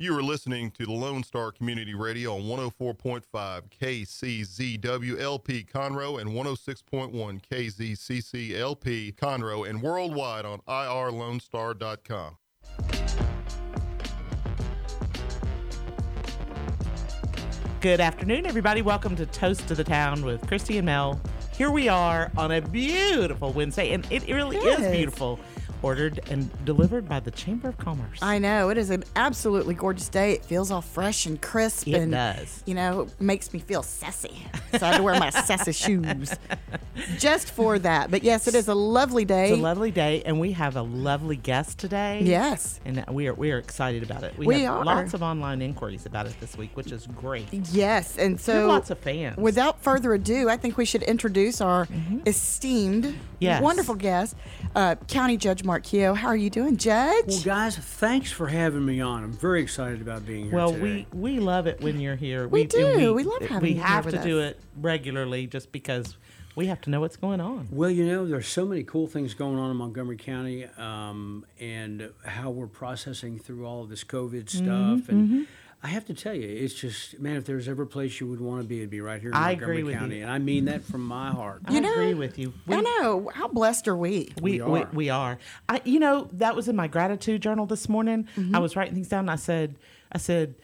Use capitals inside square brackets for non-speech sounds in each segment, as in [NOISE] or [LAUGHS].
You are listening to the Lone Star Community Radio on 104.5 KCZW LP Conroe and 106.1 KZCC LP Conroe and worldwide on irlonestar.com. Good afternoon, everybody. Welcome to Toast to the Town with Christy and Mel. Here we are on a beautiful Wednesday, and it really Yes. is beautiful. Ordered and delivered by the Chamber of Commerce. I know it is an absolutely gorgeous day. It feels all fresh and crisp, It and does. You know, it makes me feel sassy. So I had to wear my sassy shoes [LAUGHS] just for that. But yes, it is a lovely day. It's a lovely day, and we have a lovely guest today. yes, And we are we are excited about it. We, We have are. lots of online inquiries about it this week, which is great. yes, and have so lots of fans. Without further ado, I think we should introduce our esteemed, Mm-hmm. Yes. wonderful guest, uh, County Judge Mark Keough. How are you doing, Judge? Well, guys, thanks for having me on. I'm very excited about being here Well, today. we we love it when you're here. We and do. We love having We you here have with to do us. it regularly, just because we have to know what's going on. Well, you know, there's so many cool things going on in Montgomery County, um, and how we're processing through all of this COVID Mm-hmm, stuff. And I have to tell you, it's just, man, if there's ever a place you would want to be, it'd be right here in I Montgomery agree with County, you. and I mean that from my heart. I You know, agree with you. I know. How blessed are we? We, We we, are. we are. I, you know, that was in my gratitude journal this morning. Mm-hmm. I was writing things down. And I said, I said,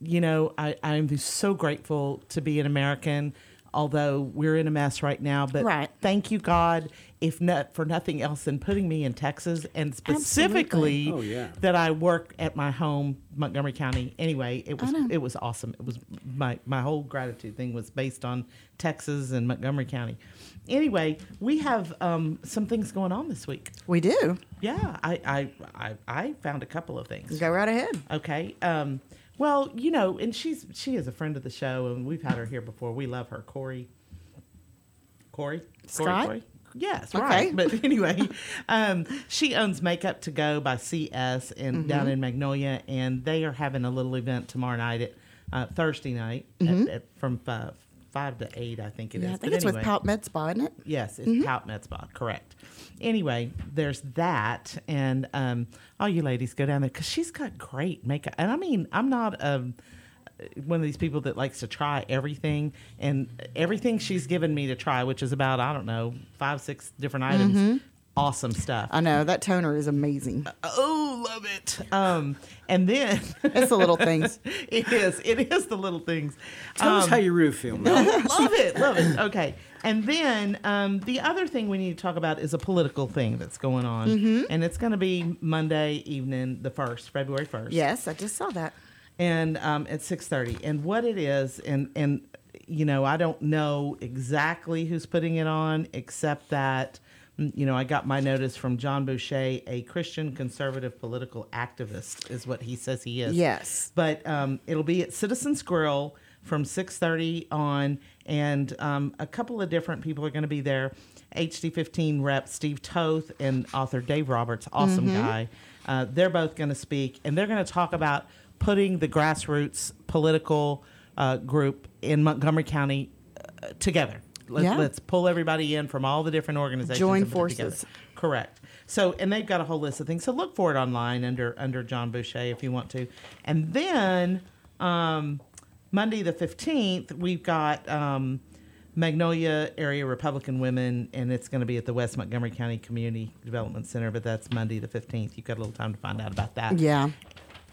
you know, I, I'm so grateful to be an American, although we're in a mess right now. But Right. thank you, God, if not for nothing else than putting me in Texas and specifically Oh, yeah. that I work at my home, Montgomery County. Anyway, it was it was awesome. It was my my whole gratitude thing was based on Texas and Montgomery County. Anyway, we have um, some things going on this week. We do. Yeah, I, I, I, I found a couple of things. Go right ahead. Okay. Um, well, you know, and she's she is a friend of the show, and we've had her here before. We love her, Corey. Corey. Corey, Scott? Corey? Yes, Okay. right. But [LAUGHS] anyway, um, she owns Makeup to Go by CS and Mm-hmm. down in Magnolia, and they are having a little event tomorrow night at uh, Thursday night at, at, from five, five to eight, I think it is. Mm-hmm. Yeah, I think But it's with anyway. Pout Med Spa, isn't it? Yes, it's Mm-hmm. Pout Med Spa, correct. Anyway, there's that, and um, all you ladies go down there because she's got great makeup. And I mean, I'm not um, one of these people that likes to try everything, and everything she's given me to try, which is about I don't know five, six different items. Mm-hmm. Awesome stuff. I know that toner is amazing. oh, love it. Um, and then [LAUGHS] It's the little things. [LAUGHS] it is. It is the little things. Tell us how you really feel, Mel. [LAUGHS] love it, love it. Okay, and then um, the other thing we need to talk about is a political thing that's going on, Mm-hmm. and it's going to be Monday evening, the first, February first. Yes, I just saw that. and um, at six thirty. And what it is, and and you know, I don't know exactly who's putting it on, except that. mm, You know, I got my notice from John Boucher, a Christian conservative political activist, is what he says he is Yes. but um, it'll be at Citizens Grill from 6:30 on, and um, a couple of different people are going to be there. HD15 rep Steve Toth and author Dave Roberts, awesome guy. Uh, they're both going to speak, and they're going to talk about putting the grassroots political uh, group in Montgomery County uh, together. Let, Yeah. Let's pull everybody in from all the different organizations. Join and put it together. forces. Correct. So, and they've got a whole list of things. So look for it online under under John Boucher if you want to. And then um, Monday the fifteenth, we've got um, Magnolia Area Republican Women, and it's going to be at the West Montgomery County Community Development Center. But that's Monday the fifteenth. You've got a little time to find out about that. Yeah.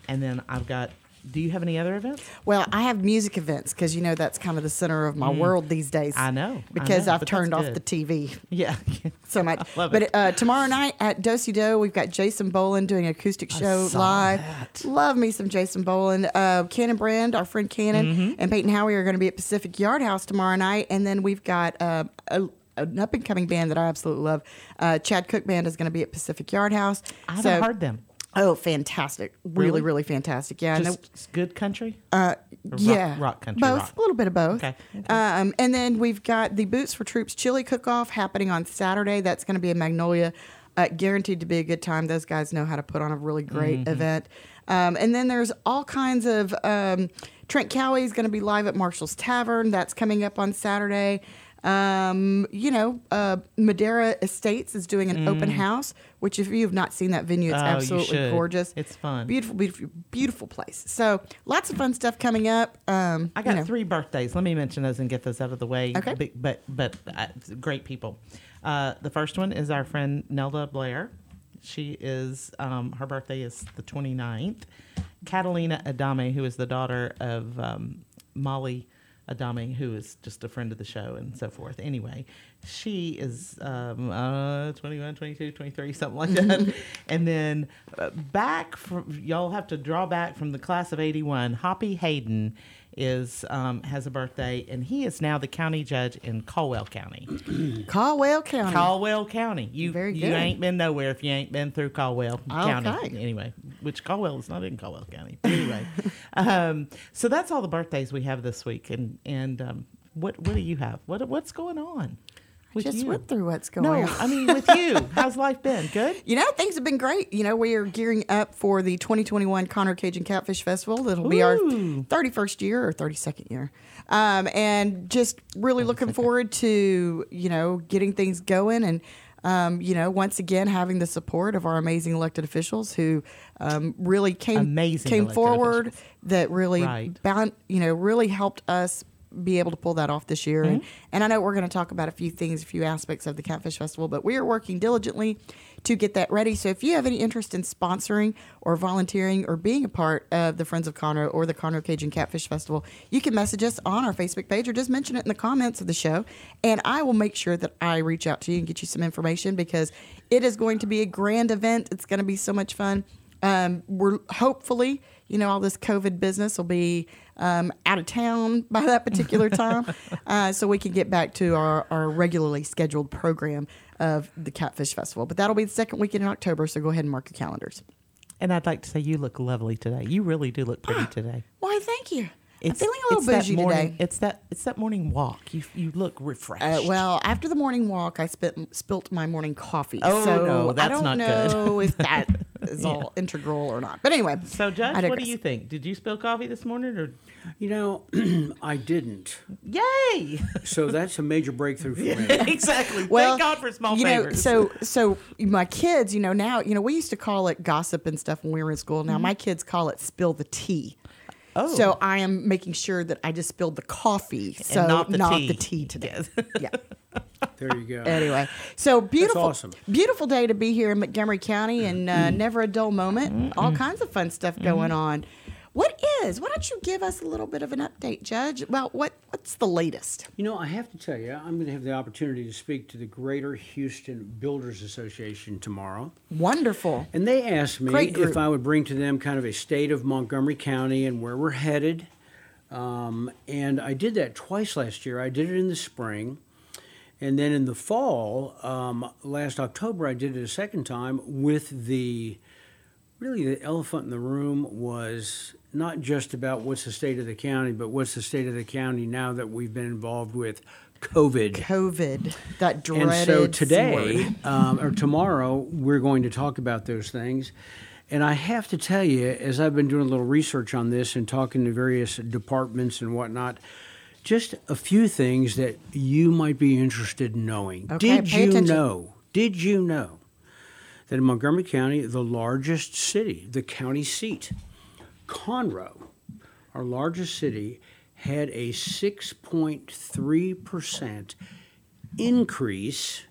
And then I've got. Do you have any other events? Well, I have music events because you know that's kind of the center of my world these days. Mm. I know, I because know, I've turned off good. the TV Yeah. [LAUGHS] so much. I love but it. Uh, tomorrow night at Dosey Doe, we've got Jason Boland doing an acoustic show live. that. Love me some Jason Boland. Uh, Cannon Brand, our friend Cannon, Mm-hmm. and Peyton Howie are going to be at Pacific Yard House tomorrow night, and then we've got. Uh, a, an up and coming band that I absolutely love. Uh, Chad Cook Band is going to be at Pacific Yard House. I haven't So- heard them. Oh, fantastic! Really, Really? really, fantastic. Yeah, Just good country. uh, rock- yeah, rock country both, rock? a little bit of both. Okay, Um, and then we've got the Boots for Troops Chili Cook-Off happening on Saturday. That's going to be in Magnolia. Uh, guaranteed to be a good time. Those guys know how to put on a really great Mm-hmm. event. Um, and then there's all kinds of um, Trent Cowie is going to be live at Marshall's Tavern. That's coming up on Saturday. Um, you know, uh, Madera Estates is doing an open house, which if you have not seen that venue, it's Mm. Oh, absolutely gorgeous. It's fun. Beautiful, beautiful, beautiful place. So lots of fun stuff coming up. Um, I you got know. three birthdays. Let me mention those and get those out of the way. Okay. But but, but uh, great people. Uh, the first one is our friend Nelda Blair. She is um, her birthday is the 29th. Catalina Adame, who is the daughter of um, Adame, who is just a friend of the show and so forth. Anyway, she is um, uh, 21, 22, 23, something like that. [LAUGHS] and then uh, back from, y'all have to draw back from the class of 81. Hoppy Haden is um, has a birthday, and he is now the county judge in Caldwell County. [CLEARS THROAT] Caldwell County. Caldwell County. You Very good. you ain't been nowhere if you ain't been through Caldwell County. Okay. Anyway, which Caldwell is not in Caldwell County. But anyway, [LAUGHS] um, so that's all the birthdays we have this week. And and um, what what do you have? What what's going on? With Just you? went through what's going No, on. I mean with you. [LAUGHS] How's life been? Good. You know, things have been great. You know, we are gearing up for the 2021 Conroe Cajun Catfish Festival. That'll be our 31st year or 32nd year. Um, and just really looking forward to, you know, getting things going and, um, you know, once again, having the support of our amazing elected officials who um, really came Amazing came forward officials. that really Right. bound, you know, really helped us be able to pull that off this year. And, Mm-hmm. and I know we're going to talk about a few things, a few aspects of the Catfish Festival, but we are working diligently to get that ready. So if you have any interest in sponsoring or volunteering or being a part of the Friends of Conroe or the Conroe Cajun Catfish Festival, you can message us on our Facebook page or just mention it in the comments of the show. And I will make sure that I reach out to you and get you some information because it is going to be a grand event. It's going to be so much fun. Um, we're hopefully, you know, all this COVID business will be um, out of town by that particular [LAUGHS] time, uh, so we can get back to our, our regularly scheduled program of the Catfish Festival. But that'll be the second weekend in October, so go ahead and mark your calendars. And I'd like to say you look lovely today. You really do look pretty today. Why, thank you. I'm It's feeling a little bougie morning, today. It's that it's that morning walk. You you look refreshed. Uh, well, after the morning walk, I spit, spilt my morning coffee. Oh, so no, that's I don't not good. know if that [LAUGHS] is all integral or not. But anyway, so I Judge, what do you think? Did you spill coffee this morning or You know, [CLEARS THROAT] I didn't. Yay! So that's a major breakthrough for [LAUGHS] me. exactly. Well, Thank God for small you know, favors. so so my kids, you know, now you know we used to call it gossip and stuff when we were in school. Now mm-hmm. my kids call it spill the tea. Mm-hmm. Oh. So I am making sure that I just spilled the coffee, so not the tea. tea today. [LAUGHS] yeah. There you go. Anyway, so beautiful, awesome. beautiful day to be here in Montgomery County, and Mm-hmm. uh, never a dull moment. All kinds of fun stuff going on. What is? Why don't you give us a little bit of an update, Judge? About what what's the latest? You know, I have to tell you, I'm going to have the opportunity to speak to the Greater Houston Builders Association tomorrow. Wonderful. And they asked me if I would bring to them kind of a state of Montgomery County and where we're headed. Um, and I did that twice last year. I did it in the spring. And then in the fall, um, last October, I did it a second time with the really the elephant in the room was not just about what's the state of the county, but what's the state of the county now that we've been involved with COVID. COVID, that dreaded And so today um, or tomorrow, we're going to talk about those things. And I have to tell you, as I've been doing a little research on this and talking to various departments and whatnot, just a few things that you might be interested in knowing. Okay, Did you attention. know? Did you know that in Montgomery County, the largest city, the county seat, Conroe, our largest city, had a 6.3% increase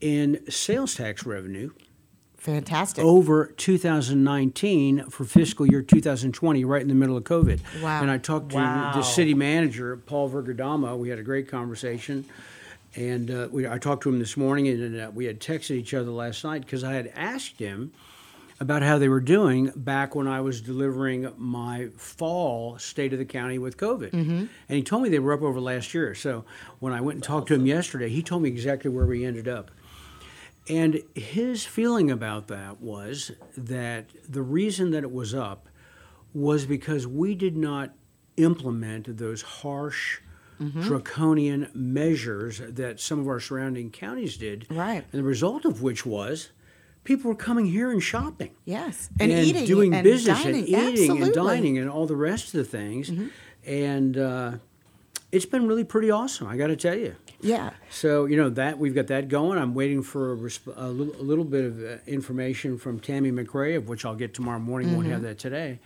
in sales tax revenue Fantastic. over 2019 for fiscal year 2020, right in the middle of COVID. Wow. And I talked to Wow. the city manager, Paul Virgadamo. We had a great conversation. And uh, we, I talked to him this morning, and uh, we had texted each other last night because I had asked him about how they were doing back when I was delivering my fall state of the county with COVID. Mm-hmm. And he told me they were up over last year. So when I went and talked to him yesterday, he told me exactly where we ended up. And his feeling about that was that the reason that it was up was because we did not implement those harsh, Mm-hmm. draconian measures that some of our surrounding counties did. Right. And the result of which was people were coming here and shopping. yes, And, and, eating doing and business dining. and eating Absolutely. and dining and all the rest of the things. Mm-hmm. And uh, it's been really pretty awesome. I got to tell you. Yeah. So you know that we've got that going. I'm waiting for a, resp- a, little, a little bit of uh, information from Tammy McRae, of which I'll get tomorrow morning. Won't have that today.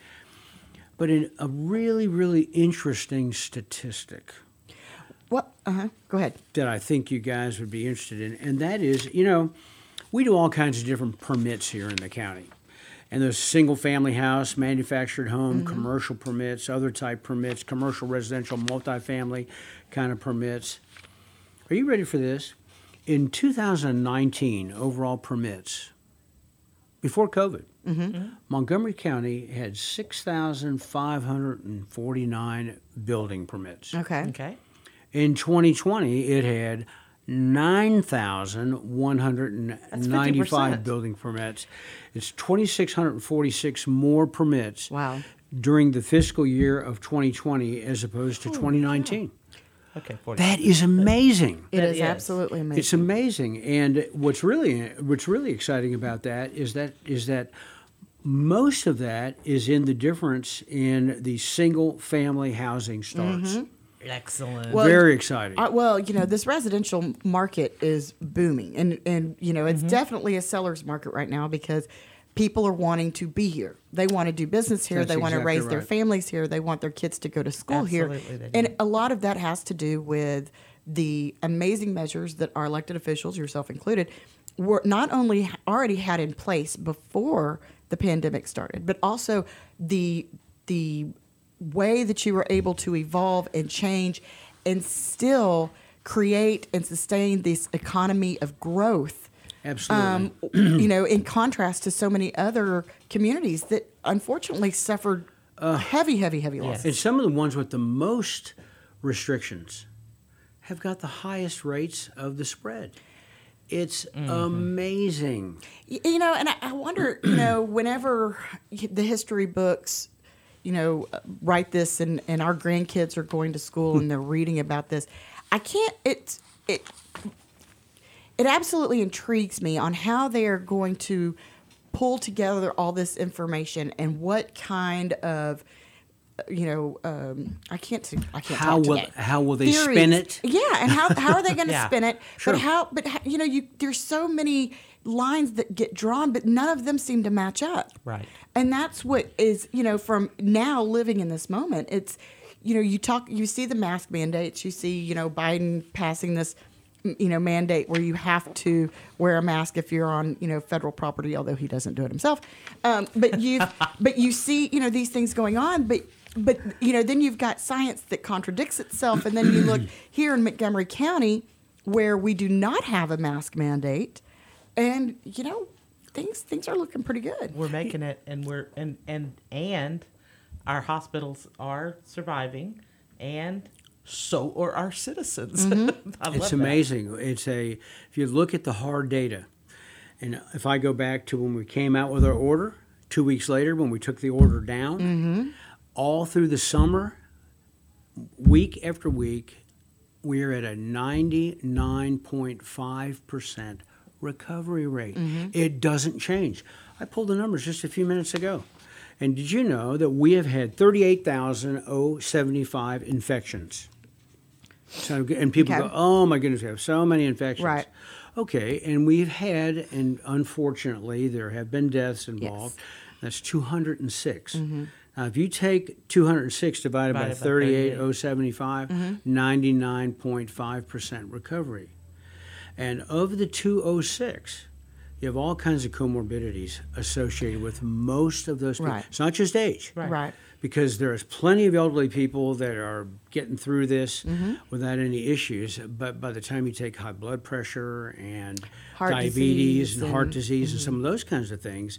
But in a really, really interesting statistic What? Uh huh. Go ahead. that I think you guys would be interested in, and that is, you know, we do all kinds of different permits here in the county. And there's single family house, manufactured home, mm-hmm. commercial permits, other type permits, commercial, residential, multifamily kind of permits. Are you ready for this? In 2019, overall permits, before COVID, mm-hmm. Mm-hmm. Montgomery County had 6,549 building permits. Okay. Okay. In 2020, it had 9,195 building permits. It's 2,646 more permits Wow. during the fiscal year of 2020 as opposed to 2019. Okay. 40. That is amazing. It That is is. absolutely amazing. It's amazing, and what's really what's really exciting about that is that is that most of that is in the difference in the single family housing starts. Mm-hmm. Excellent. Well, Very exciting. Uh, well, you know, this residential market is booming, and and you know, it's definitely a seller's market right now because people are wanting to be here. They want to do business here. That's they want to exactly raise their families here. They want their kids to go to school here, Absolutely they and a lot of that has to do with the amazing measures that our elected officials, yourself included, were not only already had in place before the pandemic started, but also the the way that you were able to evolve and change and still create and sustain this economy of growth. Absolutely. Um, [CLEARS THROAT] you know, in contrast to so many other communities that unfortunately suffered heavy, heavy, heavy losses. And some of the ones with the most restrictions have got the highest rates of the spread. It's amazing. You know, and I, I wonder, you know, whenever the history books, you know, write this, and, and our grandkids are going to school and they're reading about this, I can't. It it it absolutely intrigues me on how they are going to pull together all this information and what kind of you know um, I can't I can't How talk will today. how will they spin it? Yeah, and how, how are they going [LAUGHS] to Yeah. spin it? Sure. But how? But how, you know, you there's so many lines that get drawn, but none of them seem to match up. Right. And that's what is you know from now living in this moment. It's you know you talk you see the mask mandates. You see you know Biden passing this you know mandate where you have to wear a mask if you're on you know federal property although he doesn't do it himself um, but you [LAUGHS] but you see you know these things going on but but you know then you've got science that contradicts itself and then you look [CLEARS THROAT] here in montgomery county where we do not have a mask mandate and you know things things are looking pretty good we're making it and we're and and and our hospitals are surviving and so are our citizens mm-hmm. [LAUGHS] I love It's that. amazing. It's a if you look at the hard data, and if I go back to when we came out with our order, two weeks later when we took the order down, mm-hmm. all through the summer, week after week, we're at a ninety nine point five percent recovery rate. It doesn't change. I pulled the numbers just a few minutes ago. And did you know that we have had 38,075 infections? So, and people Okay. go, oh my goodness, we have so many infections. Right. Okay, and we've had, and unfortunately, there have been deaths involved. That's 206. Mm-hmm. Now, if you take 206 divided by Divided by 38,075, Mm-hmm. 99.5% recovery. And of the 206, you have all kinds of comorbidities associated with most of those people. Right. It's not just age Right. right because there's plenty of elderly people that are getting through this Mm-hmm. without any issues. But by the time you take high blood pressure and Heart diabetes disease and, heart and- mm-hmm. disease and some of those kinds of things,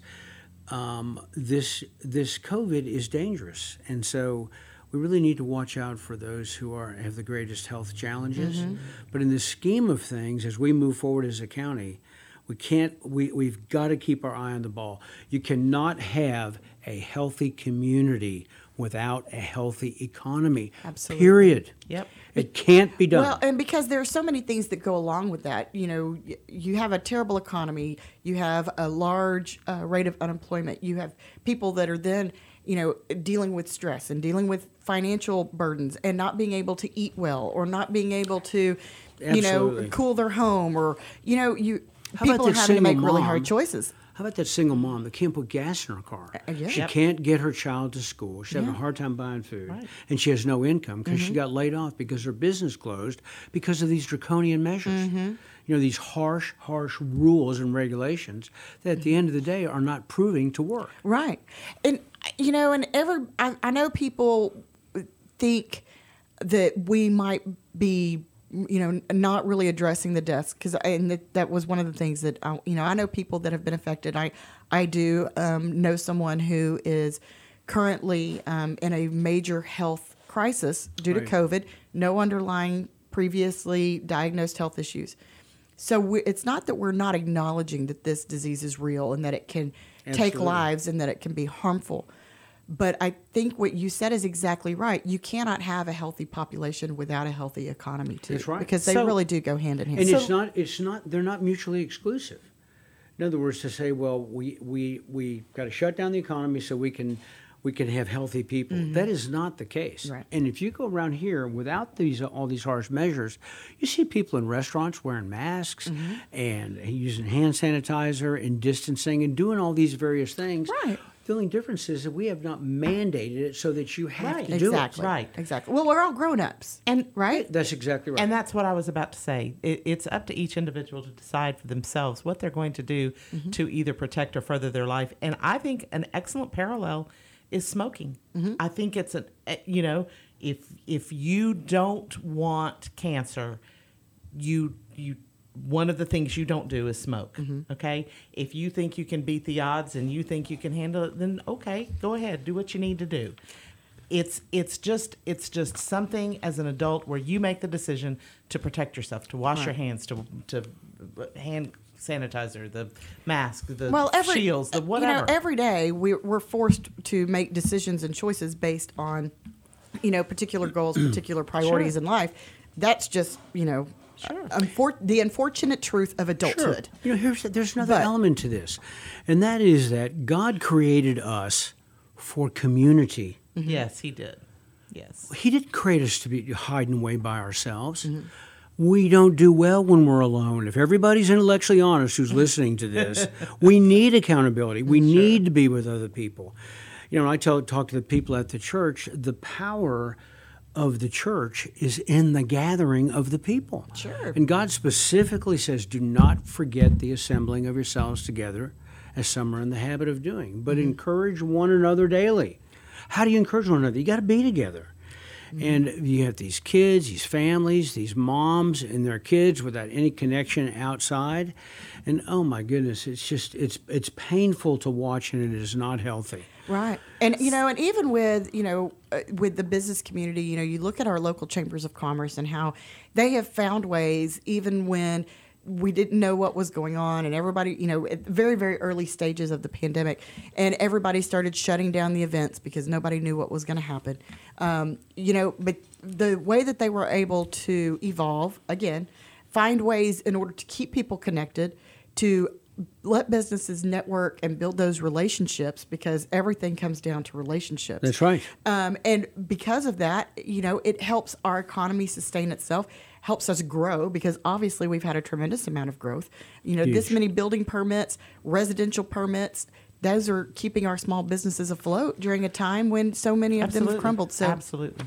um, this this COVID is dangerous, and so we really need to watch out for those who are have the greatest health challenges. Mm-hmm. But in the scheme of things, as we move forward as a county, we can't. We we've got to keep our eye on the ball. You cannot have a healthy community without a healthy economy. Absolutely. Period. Yep. It can't be done. Well, and because there are so many things that go along with that, you know, you have a terrible economy, you have a large uh, rate of unemployment, you have people that are then you know, dealing with stress and dealing with financial burdens and not being able to eat well or not being able to, you know, cool their home or, you know, you How about people are having to single make really hard choices. How about that single mom that can't put gas in her car? Uh, yeah. She Yep. can't get her child to school. She's having a hard time buying food. Right. And she has no income because Mm-hmm. she got laid off because her business closed because of these draconian measures. Mm-hmm. You know, these harsh, harsh rules and regulations that at the end of the day are not proving to work. Right. And, you know, and every, I, I know people think that we might be, you know, not really addressing the deaths because, and that, that was one of the things that, I, you know, I know people that have been affected. I, I do um, know someone who is currently um, in a major health crisis due Right. to COVID, no underlying previously diagnosed health issues. So we, it's not that we're not acknowledging that this disease is real and that it can take lives and that it can be harmful. But I think what you said is exactly right. You cannot have a healthy population without a healthy economy too. That's right. Because they So- really do go hand in hand. And So- it's not it's not they're not mutually exclusive. In other words, to say, well, we we we got to shut down the economy so we can we can have healthy people. Mm-hmm. That is not the case. Right. And if you go around here without these all these harsh measures, you see people in restaurants wearing masks mm-hmm. and using hand sanitizer and distancing and doing all these various things. Right. The only difference is that we have not mandated it so that you have Right. to do exactly. Right. Exactly. Well, we're all grown ups. And right? That's exactly right. And that's what I was about to say. It, it's up to each individual to decide for themselves what they're going to do to either protect or further their life. And I think an excellent parallel is smoking. I think it's an eh, you know if if you don't want cancer, you you one of the things you don't do is smoke. Mm-hmm. Okay, if you think you can beat the odds and you think you can handle it, then okay, go ahead, do what you need to do it's it's just it's just something as an adult where you make the decision to protect yourself to wash your hands to to uh, hand sanitizer the mask the well, every shields the whatever. You know, every day we, we're forced to make decisions and choices based on, you know, particular goals, particular priorities in life. That's just you know, Sure. unfor- the unfortunate truth of adulthood. You know, here's there's another But- element to this, and that is that God created us for community. yes he did yes He didn't create us to be hiding away by ourselves. Mm-hmm. We don't do well when we're alone. If everybody's intellectually honest who's listening to this, we need accountability. We need to be with other people. You know, I tell talk to the people at the church, the power of the church is in the gathering of the people. Sure. And God specifically says, do not forget the assembling of yourselves together, as some are in the habit of doing, but mm-hmm. encourage one another daily. How do you encourage one another? You got to be together. And you have these kids, these families, these moms and their kids without any connection outside. And oh my goodness, it's just it's it's painful to watch and it is not healthy. Right. And you know, and even with, you know, uh, with the business community, you know, you look at our local chambers of commerce and how they have found ways even when we didn't know what was going on and everybody, you know, at very very early stages of the pandemic and everybody started shutting down the events because nobody knew what was going to happen. Um, you know, but the way that they were able to evolve again, find ways in order to keep people connected to let businesses network and build those relationships because everything comes down to relationships. That's right. Um, and because of that, you know, it helps our economy sustain itself, helps us grow because obviously we've had a tremendous amount of growth. You know, this many building permits, residential permits, those are keeping our small businesses afloat during a time when so many of them have crumbled. So absolutely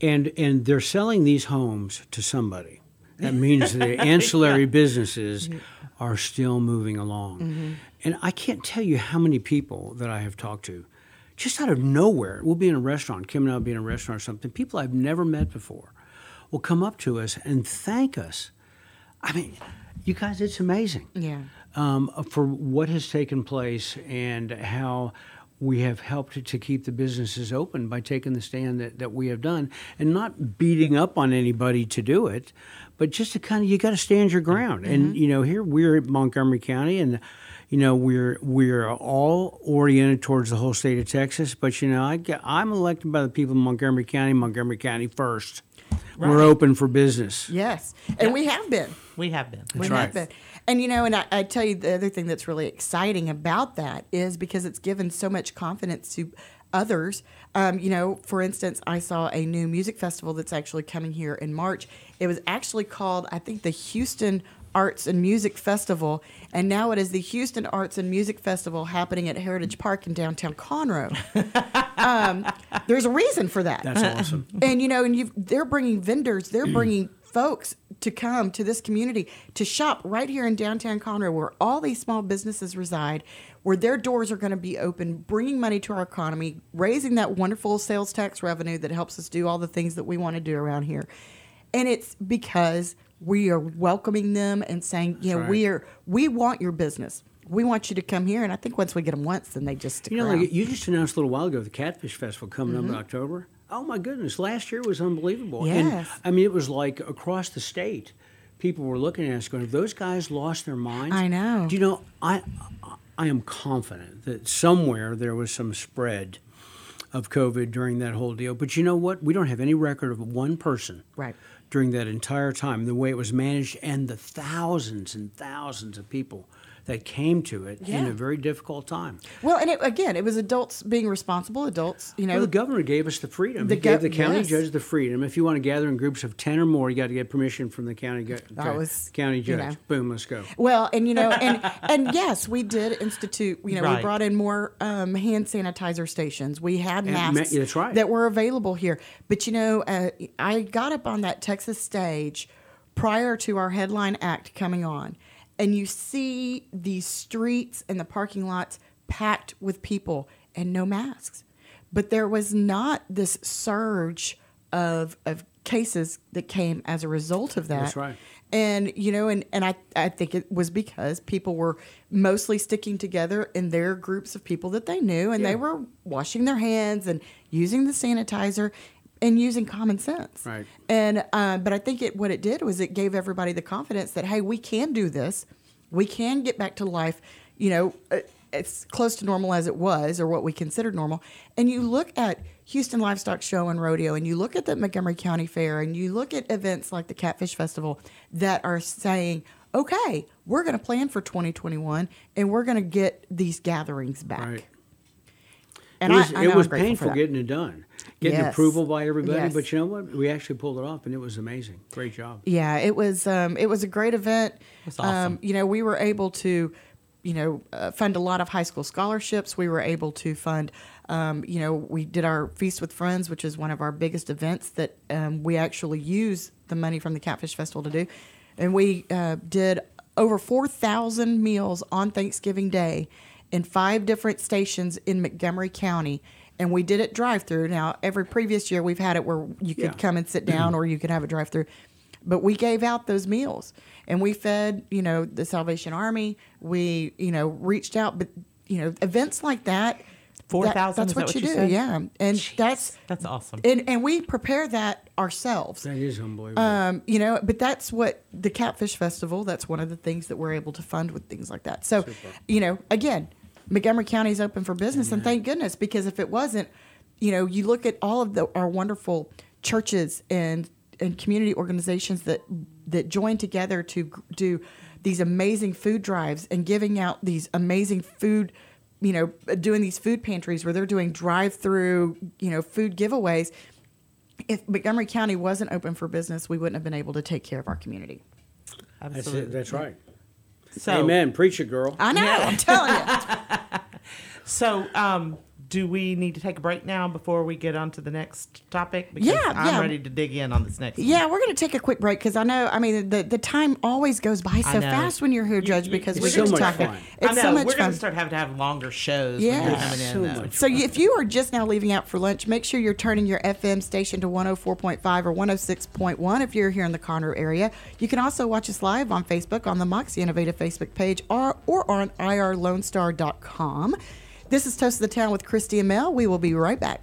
and and they're selling these homes to somebody. That means the [LAUGHS] ancillary businesses are still moving along. Mm-hmm. And I can't tell you how many people that I have talked to, just out of nowhere. We'll be in a restaurant, Kim and I will be in a restaurant or something. People I've never met before will come up to us and thank us. I mean, you guys, it's amazing yeah. um, for what has taken place and how we have helped to keep the businesses open by taking the stand that, that we have done and not beating up on anybody to do it, but just to kind of you got to stand your ground. And you know, here we're at Montgomery County, and you know we're we're all oriented towards the whole state of Texas. But you know, I get, I'm elected by the people of Montgomery County, Montgomery County first. We're open for business. Yes. And we have been. we have been We right. have been. And you know, and I, I tell you the other thing that's really exciting about that is because it's given so much confidence to others. Um, you know, for instance, I saw a new music festival that's actually coming here in March. It was actually called, I think, the Houston Arts and Music Festival, and now it is the Houston Arts and Music Festival happening at Heritage Park in downtown Conroe. [LAUGHS] um, there's a reason for that. That's awesome. [LAUGHS] and you know, and you they're bringing vendors, they're bringing folks to come to this community to shop right here in downtown Conroe, where all these small businesses reside, where their doors are going to be open, bringing money to our economy, raising that wonderful sales tax revenue that helps us do all the things that we want to do around here. And it's because we are welcoming them and saying, you know, right. we are we want your business. We want you to come here, and I think once we get them once, then they just You know, like you just announced a little while ago the Catfish Festival coming Mm-hmm. up in October. Oh my goodness! Last year was unbelievable. Yes. And I mean, it was like across the state, people were looking at us going, "Have those guys lost their minds?" I know. Do you know? I I am confident that somewhere there was some spread of COVID during that whole deal. But you know what? We don't have any record of one person Right. During that entire time, the way it was managed, and the thousands and thousands of people that came to it in a very difficult time. well, and it, again, it was adults being responsible adults. You know, Well, the governor gave us the freedom. The he gave gov- the county yes. judge the freedom. If you want to gather in groups of ten or more, you got to get permission from the county gu- That was, county you judge. know. Boom, let's go. Well, and you know, and [LAUGHS] and yes, we did institute. You know, we brought in more um, hand sanitizer stations. We had And ma- masks that's right. that were available here. But you know, uh, I got up on that Texas stage prior to our headline act coming on, and you see these streets and the parking lots packed with people and no masks. But there was not this surge of of cases that came as a result of that. That's right. And you know, and, and I, I think it was because people were mostly sticking together in their groups of people that they knew and Yeah. they were washing their hands and using the sanitizer and using common sense. Right. And uh, but I think it what it did was it gave everybody the confidence that hey, we can do this. We can get back to life, you know, uh, it's close to normal as it was or what we considered normal. And you look at Houston Livestock Show and Rodeo and you look at the Montgomery County Fair and you look at events like the Catfish Festival that are saying, "Okay, we're going to plan for 2021 and we're going to get these gatherings back." Right. And it was, I, I it was I'm grateful for painful getting it done, getting Yes. approval by everybody. Yes. But you know what? We actually pulled it off, and it was amazing. Great job. Yeah, it was um, it was a great event. That's awesome. Um, you know, we were able to, you know, uh, fund a lot of high school scholarships. We were able to fund, um, you know, we did our Feast with Friends, which is one of our biggest events that um, we actually use the money from the Catfish Festival to do, and we uh, did over four thousand meals on Thanksgiving Day in five different stations in Montgomery County. And we did it drive through. Now, every previous year we've had it where you could Yeah. come and sit down [CLEARS THROAT] or you could have a drive through but we gave out those meals and we fed you know the salvation army we you know reached out but you know events like that that- 4,000, that's is what that you, what you do said? yeah and that's That's awesome. and, and we prepare that ourselves That is unbelievable. um, you know, but that's what the Catfish Festival. That's one of the things that we're able to fund with things like that. So, you know, again, Montgomery County is open for business, and thank goodness because if it wasn't, you know, you look at all of the our wonderful churches and and community organizations that that join together to do these amazing food drives and giving out these amazing food you know doing these food pantries where they're doing drive through you know food giveaways if Montgomery County wasn't open for business, we wouldn't have been able to take care of our community. that's Absolutely. it. That's right. So, Amen. Preach it, girl. I know. I'm telling you. [LAUGHS] So, um, do we need to take a break now before we get on to the next topic? Because Yeah, I'm yeah. ready to dig in on this next one. Yeah, we're going to take a quick break because I know. I mean, the the time always goes by so fast when you're here, Judge. you- Because it's we so get to much talk. fun. It's I know. so much We're fun. going to start having to have longer shows when you're Yeah. coming in. So though. much So if you are just now leaving out for lunch, make sure you're turning your FM station to 104.5 or 106.1 if you're here in the Conroe area. You can also watch us live on Facebook on the Moxie Innovative Facebook page or, or on irlonestar.com. This is Toast of the Town with Christy and Mel. We will be right back.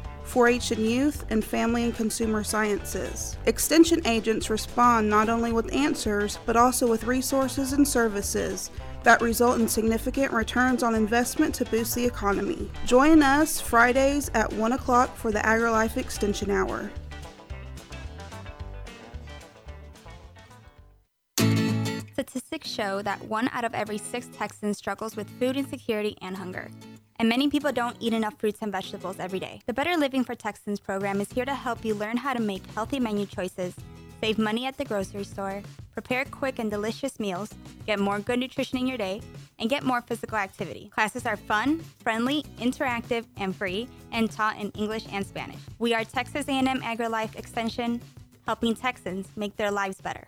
4 H and youth, and family and consumer sciences. Extension agents respond not only with answers, but also with resources and services that result in significant returns on investment to boost the economy. Join us Fridays at 1 o'clock for the AgriLife Extension Hour. Statistics show that one out of every six Texans struggles with food insecurity and hunger and many people don't eat enough fruits and vegetables every day. The Better Living for Texans program is here to help you learn how to make healthy menu choices, save money at the grocery store, prepare quick and delicious meals, get more good nutrition in your day, and get more physical activity. Classes are fun, friendly, interactive, and free, and taught in English and Spanish. We are Texas A&M AgriLife Extension, helping Texans make their lives better.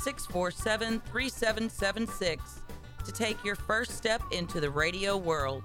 647 3776 to take your first step into the radio world.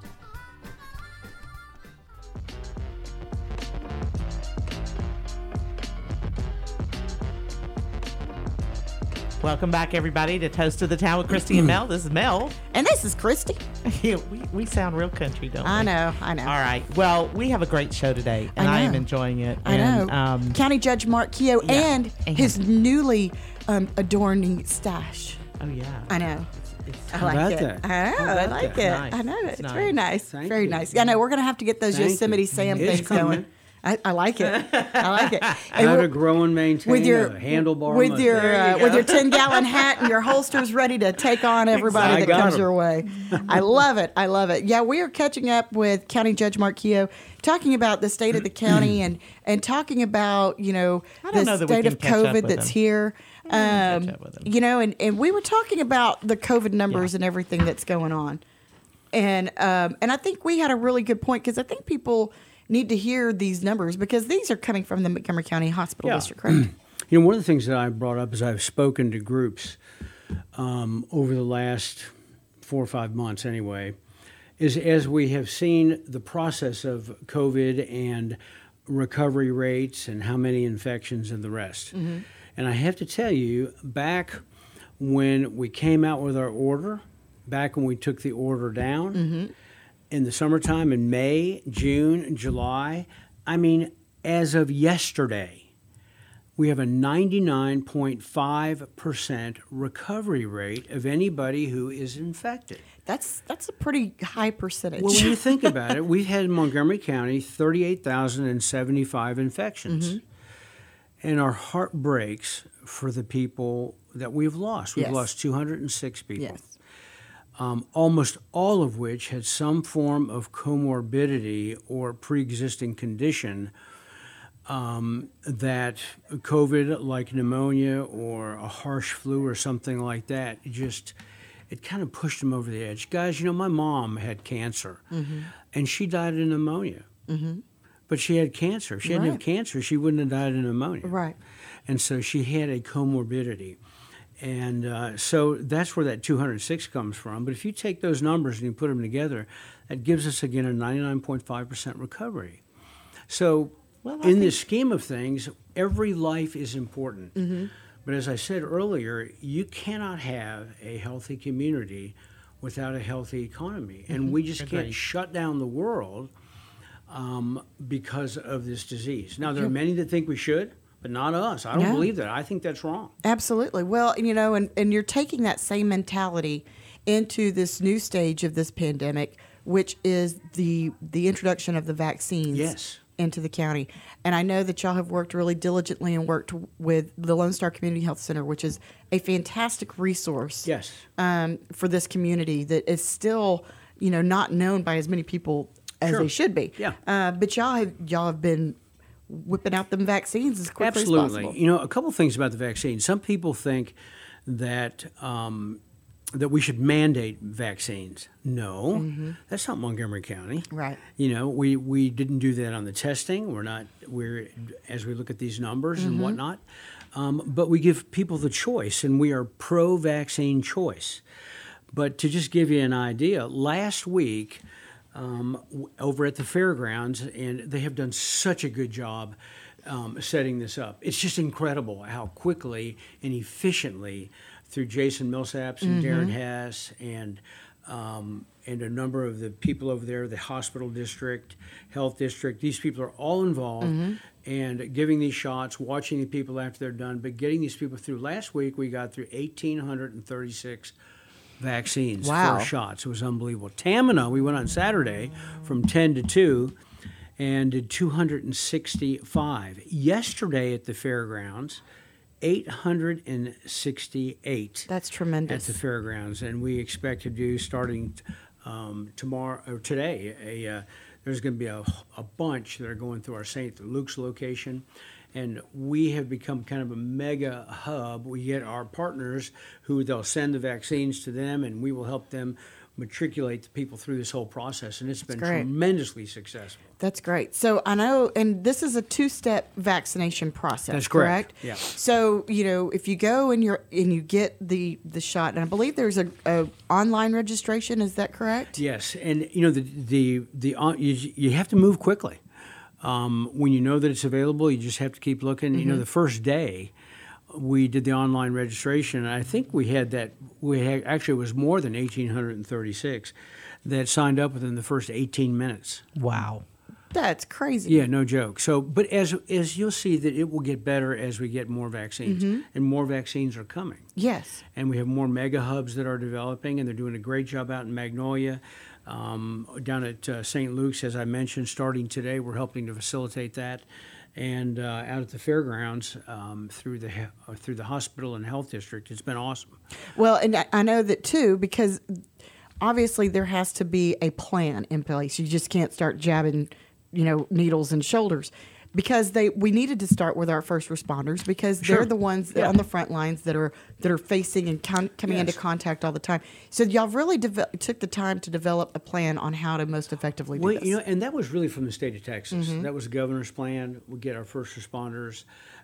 Welcome back, everybody, to Toast of the Town with Christy and Mel. This is Mel. And this is Christy. [LAUGHS] yeah, we, we sound real country, don't we? I know, I know. All right. Well, we have a great show today, and I, I am enjoying it. I and, know. Um, County Judge Mark Keough Yeah, and, and- his newly um, adorning stash. oh, yeah. I know. It's- I like it. I know. How I like it. Nice. I know. It's, It's nice. very nice. Thank very you. nice. Yeah, no, we're gonna have to get those Thank you. Yosemite Sam It's things coming. going. I, I like it. I like it. [LAUGHS] And How to grow and maintain with your handlebar with your uh, with your ten [LAUGHS] gallon hat and your holsters ready to take on everybody I that comes 'em. your way. I love it. I love it. Yeah, we are catching up with County Judge Mark Keough, talking about the state of the county [CLEARS THROAT] and and talking about you know the know state of COVID that's him. here. Um, catch up with him. you know, and, and we were talking about the COVID numbers and everything that's going on, and um, and I think we had a really good point because I think people need to hear these numbers because these are coming from the Montgomery County Hospital Yeah. District, correct? [CLEARS THROAT] You know, one of the things that I brought up is I've spoken to groups um, over the last four or five months, anyway, is as we have seen the process of COVID and recovery rates and how many infections and the rest. And I have to tell you, back when we came out with our order, back when we took the order down, in the summertime in May, June, July, I mean, as of yesterday, we have a 99.5% recovery rate of anybody who is infected. That's that's a pretty high percentage. Well, when you think [LAUGHS] about it, we've had in Montgomery County 38,075 infections. Mm-hmm. And our heart breaks for the people that we've lost. We've Yes. lost 206 people. yes. Um, almost all of which had some form of comorbidity or pre-existing condition um, that COVID, like pneumonia or a harsh flu or something like that, just it kind of pushed them over the edge. Guys, you know, my mom had cancer, and she died of pneumonia. But she had cancer. If she hadn't Right. had cancer, she wouldn't have died of pneumonia. Right. And so she had a comorbidity. And uh, so that's where that 206 comes from. But if you take those numbers and you put them together, that gives us again a 99.5% recovery. So, Well, in the scheme of things, every life is important. Mm-hmm. But as I said earlier, you cannot have a healthy community without a healthy economy. Mm-hmm. And we just Agreed. can't shut down the world um, because of this disease. Now, there are many that think we should, but not us. I don't No. believe that. I think that's wrong. Absolutely. Well, you know, and, and you're taking that same mentality into this new stage of this pandemic which is the the introduction of the vaccines. Yes. Into the county, and I know that y'all have worked really diligently and worked with the Lone Star Community Health Center, which is a fantastic resource Yes. um, for this community that is still, you know, not known by as many people as Sure. they should be. Yeah. Uh, but y'all have y'all have been whipping out them vaccines as quickly as possible. Absolutely. You know, a couple things about the vaccine. Some people think that um, that we should mandate vaccines. No, that's not Montgomery County. Mm-hmm. Right. You know, we, we didn't do that on the testing. We're not we're as we look at these numbers Mm-hmm. and whatnot. Um, but we give people the choice, and we are pro-vaccine choice. But to just give you an idea, last week um, over at the fairgrounds, and they have done such a good job um, setting this up. It's just incredible how quickly and efficiently, through Jason Millsaps and Darren Hess and um, and a number of the people over there, the hospital district, health district, these people are all involved and giving these shots, watching the people after they're done, but getting these people through. Last week we got through 1,836 vaccines, Wow. first shots. It was unbelievable. Tamina, we went on Saturday from 10 to 2 and did 265. Yesterday at the fairgrounds, 868 That's tremendous. at the fairgrounds, and we expect to do starting um, tomorrow or today. A uh, there's going to be a, a bunch that are going through our St. Luke's location, and we have become kind of a mega hub. We get our partners who they'll send the vaccines to them, and we will help them matriculate the people through this whole process, and it's been tremendously successful. That's great. So I know, and this is a two-step vaccination process. That's correct. Yeah. So you know, if you go and you're and you get the the shot, and I believe there's a, a online registration. Is that correct? Yes, and you know the the the uh, you, you have to move quickly. Um, when you know that it's available, you just have to keep looking. You know, the first day we did the online registration, and I think we had that. We had actually it was more than eighteen hundred and thirty six that signed up within the first eighteen minutes. Wow. That's crazy. Yeah, no joke. So, but as as you'll see that it will get better as we get more vaccines, and more vaccines are coming Yes. and we have more mega hubs that are developing, and they're doing a great job out in Magnolia. Um, down at uh, St. Luke's, as I mentioned, starting today, we're helping to facilitate that, and uh, out at the fairgrounds um, through the uh, through the hospital and health district. It's been awesome. Well, and I- know that too because obviously there has to be a plan in place. You just can't start jabbing, you know, needles and shoulders. Because they, we needed to start with our first responders because Sure. they're the ones Yeah. on the front lines that are that are facing and con- coming into contact all the time. So y'all really deve- took the time to develop a plan on how to most effectively do Well, this. you know, and that was really from the state of Texas. That was the governor's plan. We get our first responders,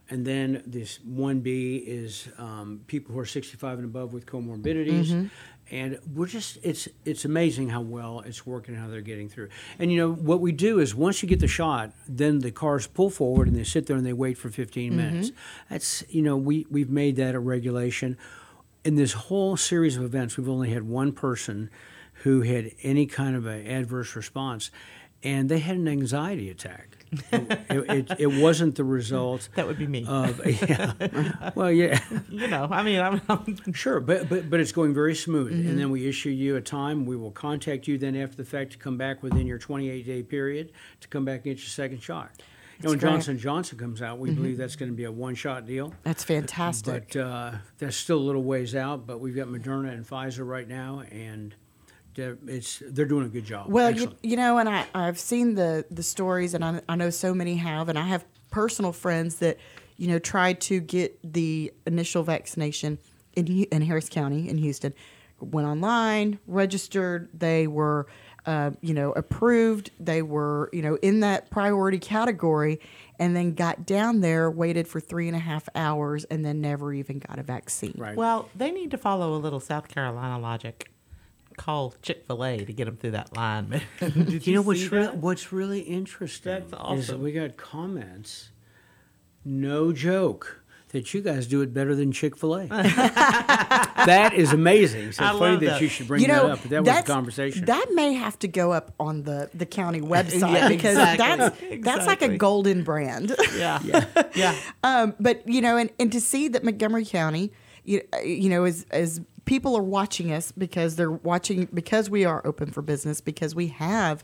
and then this one B is um, people who are 65 and above with comorbidities. And we're just it's it's amazing how well it's working, how they're getting through. And you know what we do is once you get the shot, then the cars pull forward and they sit there and they wait for 15 mm-hmm. minutes. That's you know we we've made that a regulation. In this whole series of events, we've only had one person who had any kind of an adverse response, and they had an anxiety attack. It, it, it wasn't the result That would be me. of [LAUGHS] yeah. Well, yeah, you know, I mean, I'm, I'm sure, but but but it's going very smooth. And then we issue you a time. We will contact you then after the fact to come back within your 28 day period to come back and get your second shot. You know, when great. Johnson Johnson comes out, we believe that's going to be a one shot deal. That's fantastic. But uh, that's still a little ways out. But we've got Moderna and Pfizer right now, and they're, it's they're doing a good job. Well, you, you know, and I, I've seen the, the stories, and I, I know so many have, and I have personal friends that, you know, tried to get the initial vaccination in, in Harris County in Houston, went online, registered, they were, uh, you know, approved, they were, you know, in that priority category, and then got down there, waited for three and a half hours, and then never even got a vaccine. right. well, they need to follow a little South Carolina logic. Call Chick Fil A to get them through that line. [LAUGHS] Did you know what's re- what's really interesting That's is that awesome. we got comments. No joke. That you guys do it better than Chick Fil A. [LAUGHS] that is amazing. So I it's funny love that, that. you should bring you know, that up. But that was a conversation. That may have to go up on the, the county [LAUGHS] website Yeah, because exactly. that's that's like a golden brand. Yeah. Yeah. um, but you know, and, and to see that Montgomery County you, you know, is as people are watching us because they're watching because we are open for business because we have,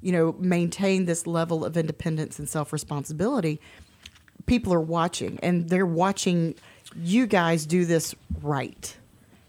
you know, maintained this level of independence and self responsibility. People are watching, and they're watching you guys do this right.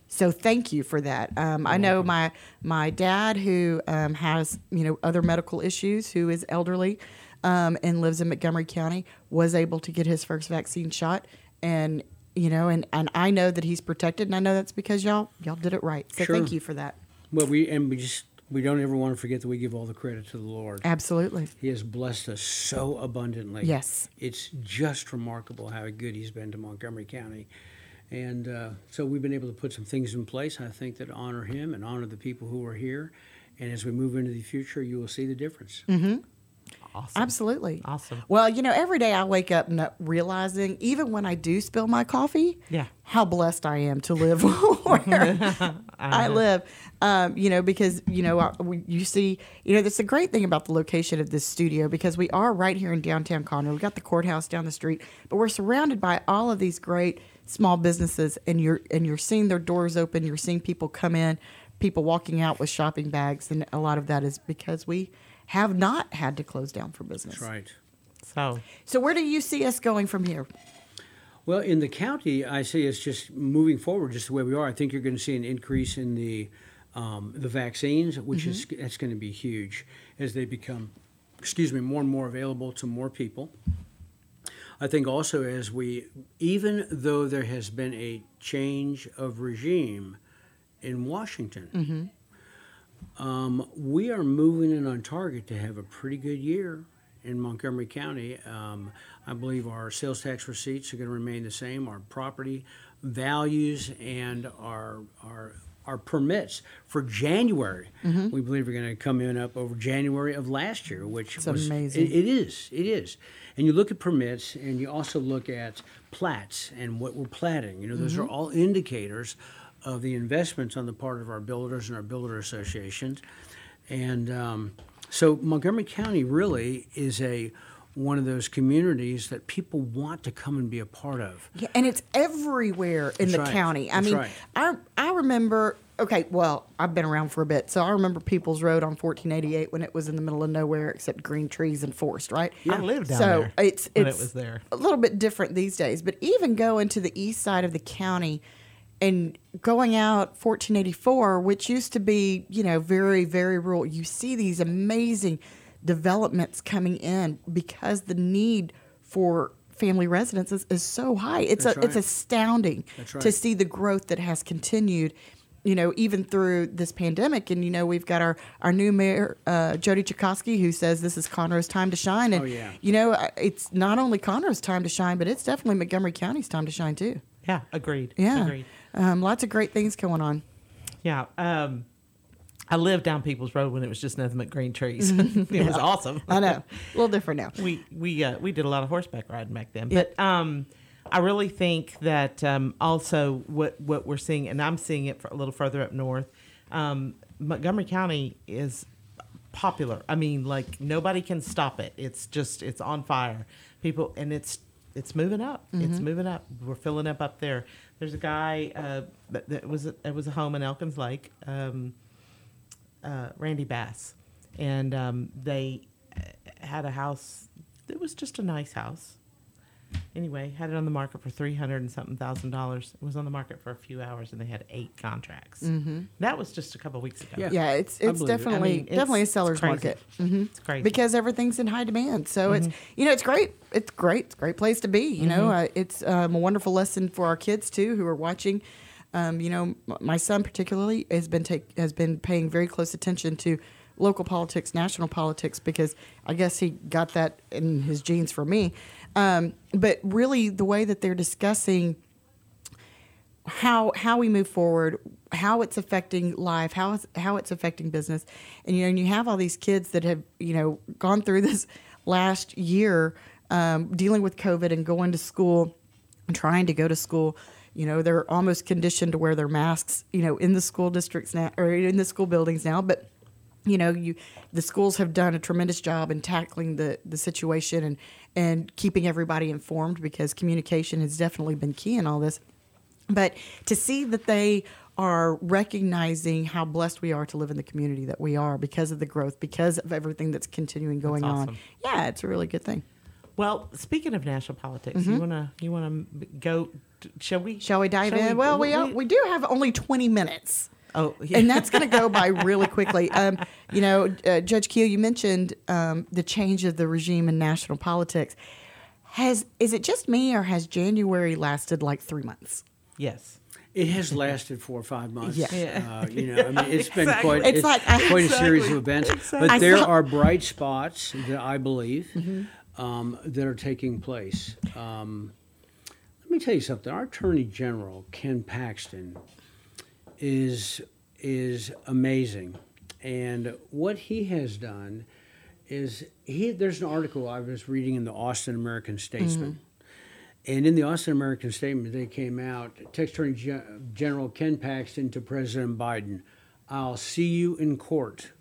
So thank you for that. Um, I know my my dad who um, has you know other medical issues, who is elderly, um, and lives in Montgomery County, was able to get his first vaccine shot, and you know, and and I know that he's protected, and I know that's because y'all y'all did it right. So Sure. thank you for that. Well, we and we just we don't ever want to forget that we give all the credit to the Lord. Absolutely. He has blessed us so abundantly. Yes. It's just remarkable how good He's been to Montgomery County. And uh, so we've been able to put some things in place, I think, that honor Him and honor the people who are here. And as we move into the future, you will see the difference. Awesome. Absolutely. Awesome. Well, you know, every day I wake up realizing, even when I do spill my coffee, Yeah. how blessed I am to live [LAUGHS] where [LAUGHS] I live. Um, you know, because you know, uh, we, you see, you know, that's the great thing about the location of this studio because we are right here in downtown Conroe. We got the courthouse down the street, but we're surrounded by all of these great small businesses, and you're and you're seeing their doors open. You're seeing people come in, people walking out with shopping bags, and a lot of that is because we have not had to close down for business. That's right. So So where do you see us going from here? Well, in the county, I see us just moving forward just the way we are. I think you're going to see an increase in the um, the vaccines, which is that's going to be huge as they become, excuse me, more and more available to more people. I think also as we, even though there has been a change of regime in Washington, um, we are moving in on target to have a pretty good year in Montgomery County. Um, I believe our sales tax receipts are going to remain the same. Our property values and our our our permits for January, we believe are going to come in up over January of last year, which It's was amazing. it- it is, it is. And you look at permits, and you also look at plats and what we're platting. You know, those are Mm-hmm. all indicators of the investments on the part of our builders and our builder associations. And um, so Montgomery County really is a one of those communities that people want to come and be a part of. Yeah, and it's everywhere in That's the right. county. I That's mean, right. I I remember. Okay, well, I've been around for a bit, so I remember People's Road on 1488 when it was in the middle of nowhere, except green trees and forest, right? I lived down so there it's when it's it was there. a little bit different these days. But even going to the east side of the county and going out 1484, which used to be, you know, very very rural, you see these amazing developments coming in because the need for family residences is so high. It's That's a, it's astounding That's to see the growth that has continued. You know, even through this pandemic, and you know, we've got our our new mayor, uh, Jody Czajkoski, who says this is Conroe's time to shine. And Oh, yeah. you know, it's not only Conroe's time to shine, but it's definitely Montgomery County's time to shine too. yeah, agreed. Yeah, Agreed. Um, lots of great things going on. Yeah. Um, I lived down People's Road when it was just nothing but green trees. [LAUGHS] [LAUGHS] it was awesome. I know, a little different now. we we uh, we did a lot of horseback riding back then. Yeah. But um, I really think that um, also what what we're seeing, and I'm seeing it a little further up north. Um, Montgomery County is popular. I mean, like nobody can stop it. It's just it's on fire. People and it's it's moving up. It's moving up. We're filling up up there. There's a guy uh, that, that was it was a home in Elkins Lake. Um, uh, Randy Bass, and um, they uh, had a house. It was just a nice house. Anyway, had it on the market for three hundred and something thousand dollars. It was on the market for a few hours, and they had eight contracts. Mm-hmm. That was just a couple weeks ago. Yeah. Yeah, it's it's believe it. I definitely mean, it's- definitely a it's seller's crazy. market. hmm It's crazy because everything's in high demand. So it's you know it's great. It's great. It's a great place to be. You know, uh, it's um, a wonderful lesson for our kids too who are watching. Um, you know, my son particularly has been take has been paying very close attention to local politics, national politics, because I guess he got that in his genes from me. Um, but really, the way that they're discussing how how we move forward, how it's affecting life, how it's how it's affecting business, and you know, and you have all these kids that have you know gone through [LAUGHS] this last year um, dealing with COVID and going to school, and trying to go to school. You know, they're almost conditioned to wear their masks. You know, in the school districts now or in the school buildings now, but you know you the schools have done a tremendous job in tackling the the situation and and keeping everybody informed because communication has definitely been key in all this But to see that they are recognizing how blessed we are to live in the community that we are because of the growth, because of everything that's continuing going on. awesome. Yeah, it's a really good thing. Well, speaking of national politics, you wanna you wanna go? Shall we? Mm-hmm. Shall we dive in? well, we, we do have only 20 minutes. Oh, yeah. and that's going to go by really quickly. Um, you know, uh, Judge Keough, you mentioned um, the change of the regime in national politics. Has is it just me, or has January lasted like three months? yes. It has lasted four or five months. Yeah. Uh, you know, I mean, it's been quite, It's it's like- quite a series of events. Exactly. But I there saw- are bright spots that I believe Mm-hmm. um, that are taking place. Um, let me tell you something. Our Attorney General Ken Paxton is is amazing, and what he has done is he. There's an article I was reading in the Austin American Statesman. And in the Austin American Statement, they came out, Texas Attorney Gen- General Ken Paxton to President Biden, I'll see you in court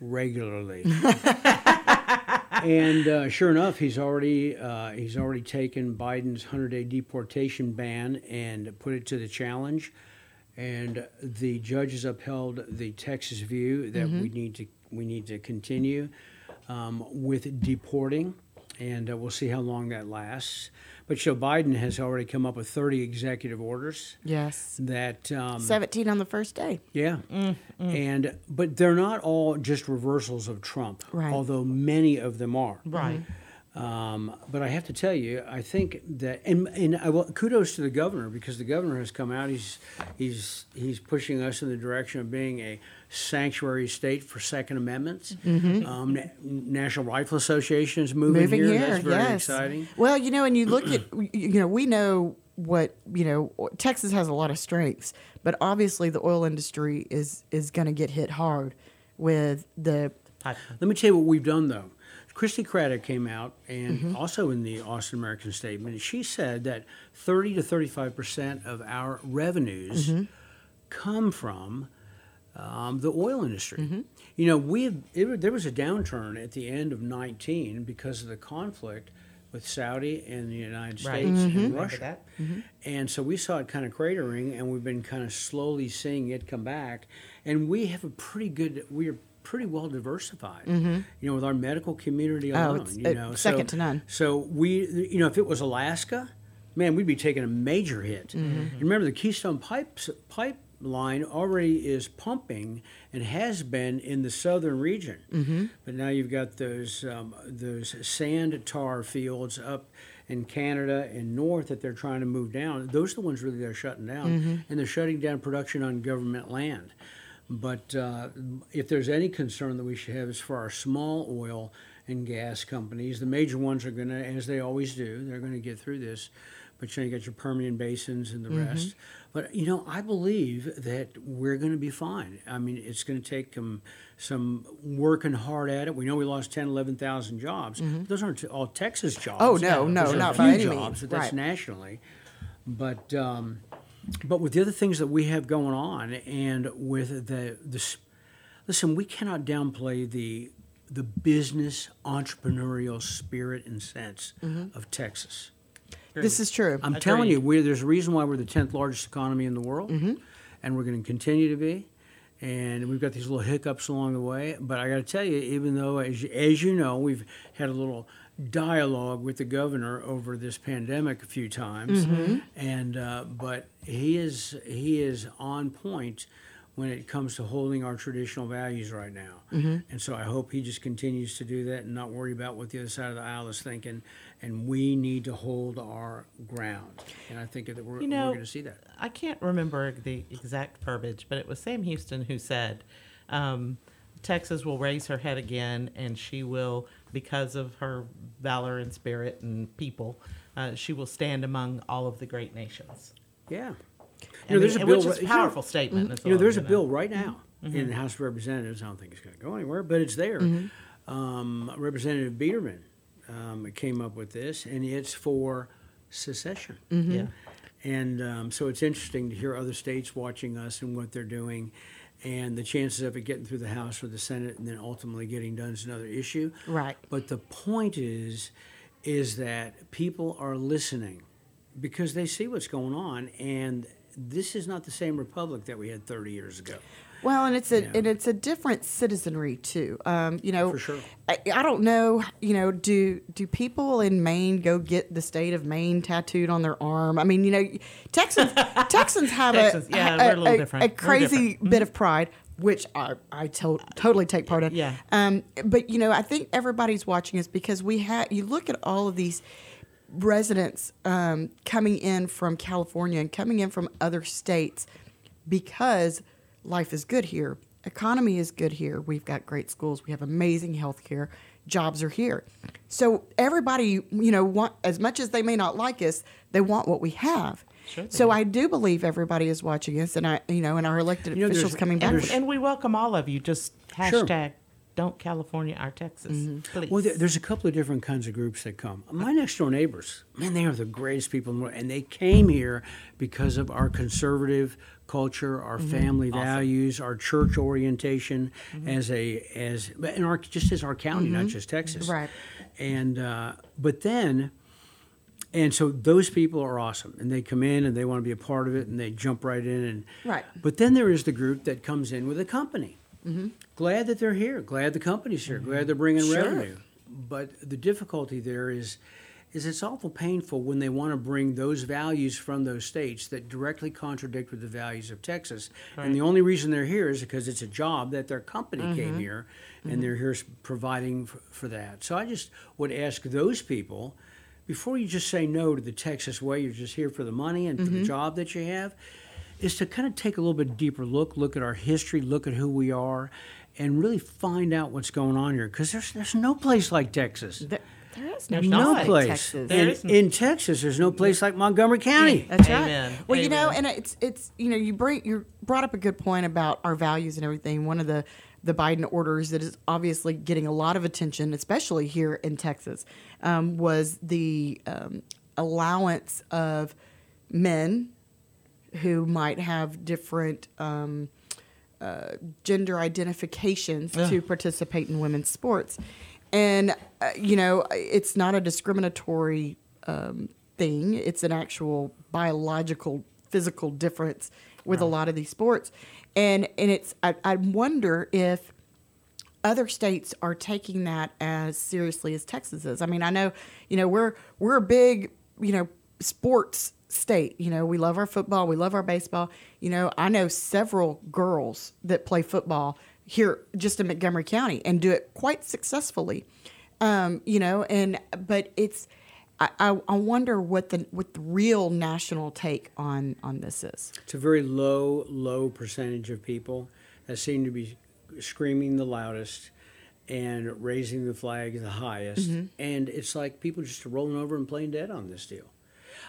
regularly. [LAUGHS] and uh, sure enough, he's already uh, he's already taken Biden's 100-day deportation ban and put it to the challenge. And the judges upheld the Texas view that we need to we need to continue um, with deporting, and uh, we'll see how long that lasts. But Joe Biden has already come up with 30 executive orders Yes, that um, 17 on the first day. yeah, and but they're not all just reversals of Trump, Right. although many of them are. Right. Um, but I have to tell you, I think that, and and I will, kudos to the governor because the governor has come out. He's he's he's pushing us in the direction of being a sanctuary state for Second Amendments. Um, Na- National Rifle Association is moving, Mm-hmm. Moving here. here, That's very yes. exciting. Well, you know, and you look at, you know, we know what you know. Texas has a lot of strengths, but obviously the oil industry is is going to get hit hard with the. Let me tell you what we've done though. Christi Craddick came out and Mm-hmm. also in the Austin American Statement, she said that 30 to 35 percent of our revenues Mm-hmm. come from um, the oil industry. Mm-hmm. You know, we have, it, there was a downturn at the end of 19 because of the conflict with Saudi and the United Right. States and Russia. that? And so we saw it kind of cratering, and we've been kind of slowly seeing it come back. And we have a pretty good, we are pretty well diversified, you know, with our medical community Mm-hmm. Oh, alone. it's, you know, second so, to none. So we, you know, if it was Alaska, man, we'd be taking a major hit. Mm-hmm. Remember, the Keystone Pipes pipeline already is pumping and has been in the southern region. Mm-hmm. But now you've got those um, those sand tar fields up in Canada and north that they're trying to move down. Those are the ones really they're shutting down, Mm-hmm. and they're shutting down production on government land. But uh, if there's any concern that we should have is for our small oil and gas companies. The major ones are going to, as they always do, they're going to get through this. But you know, you got your Permian basins and the rest. But you know, I believe that we're going to be fine. I mean, it's going to take um, some working hard at it. We know we lost 10, 11,000 jobs. But those aren't all Texas jobs. Oh, no, no, not by any jobs, means. But that's Right. nationally. But um, but with the other things that we have going on, and with the the s- listen, we cannot downplay the the business entrepreneurial spirit and sense Mm-hmm. of Texas. This is true. I'm telling you, we there's a reason why we're the tenth largest economy in the world, Mm-hmm. and we're going to continue to be. And we've got these little hiccups along the way, but I got to tell you, even though, as you, as you know, we've had a little dialogue with the governor over this pandemic a few times, Mm-hmm. and uh, but he is he is on point when it comes to holding our traditional values right now. Mm-hmm. And so I hope he just continues to do that and not worry about what the other side of the aisle is thinking. And we need to hold our ground. And I think that we're, You know, we're going to see that. I can't remember the exact verbiage, but it was Sam Houston who said, um, Texas will raise her head again, and she will, because of her valor and spirit and people, uh, she will stand among all of the great nations. Yeah. I mean, which is a powerful statement. that's You know, there's a know. bill right now in the House of Representatives. I don't think it's going to go anywhere, but it's there. Mm-hmm. Um, Representative Biedermann um, came up with this, and it's for secession. Yeah. And um, so it's interesting to hear other states watching us and what they're doing. And the chances of it getting through the House or the Senate and then ultimately getting done is another issue. Right. But the point is, is that people are listening because they see what's going on and this is not the same republic that we had 30 years ago. Well, and it's a Yeah. and it's a different citizenry too. Um, you know, For sure. I, I don't know. You know, do do people in Maine go get the state of Maine tattooed on their arm? I mean, you know, Texans [LAUGHS] Texans have Texans, a, yeah, a, a little a- different. a crazy bit of pride, which I I to- totally take part in. Yeah. Um, but you know, I think everybody's watching us because we have. You look at all of these residents um, coming in from California and coming in from other states because life is good here. Economy is good here. We've got great schools. We have amazing health care. Jobs are here. So everybody, you know, want as much as they may not like us, they want what we have. Sure so. I do believe everybody is watching us, and I, you know, and our elected You know, officials coming back. And, and we welcome all of you. Just Sure. Hashtag don't California our Texas, Mm-hmm. please. Well, there, there's a couple of different kinds of groups that come. My next door neighbors, man, they are the greatest people in the world, and they came here because of our conservative culture, our family values, our church orientation, as a as and our just as our county, not just Texas, Right. And uh, but then. And so those people are awesome, and they come in and they want to be a part of it, and they jump right in. And Right. But then there is the group that comes in with a company. Mm-hmm. Glad that they're here. Glad the company's here. Glad they're bringing mm-hmm. Sure. revenue. But the difficulty there is, is it's awful painful when they want to bring those values from those states that directly contradict with the values of Texas. And the only reason they're here is because it's a job that their company came mm-hmm. here, and they're here providing for, for that. So I just would ask those people, before you just say no to the Texas way, you're just here for the money and for the job that you have, is to kind of take a little bit deeper look, look at our history, look at who we are, and really find out what's going on here. Because there's there's no place like Texas. There- there is no, There's no not. like place. Texas. There And isn't. in Texas, there's no place like Montgomery County. That's Amen. right. Well, you know, and it's it's you know you bring you brought up a good point about our values and everything. One of the the Biden orders that is obviously getting a lot of attention, especially here in Texas, um, was the um, allowance of men who might have different um, uh, gender identifications to participate in women's sports. And, uh, you know, it's not a discriminatory um, thing, it's an actual biological, physical difference with a lot of these sports. And, and it's, I, I wonder if other states are taking that as seriously as Texas is. I mean, I know, you know, we're we're a big, you know, sports state. You know, we love our football, we love our baseball. You know, I know several girls that play football here just in Montgomery County and do it quite successfully. Um, you know, and but it's I, I, I wonder what the what the real national take on on this is. It's a very low, low percentage of people that seem to be screaming the loudest and raising the flag the highest. And it's like people just rolling over and playing dead on this deal.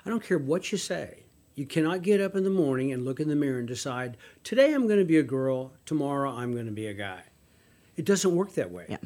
I don't care what you say. You cannot get up in the morning and look in the mirror and decide, today I'm going to be a girl, tomorrow I'm going to be a guy. It doesn't work that way. Yeah.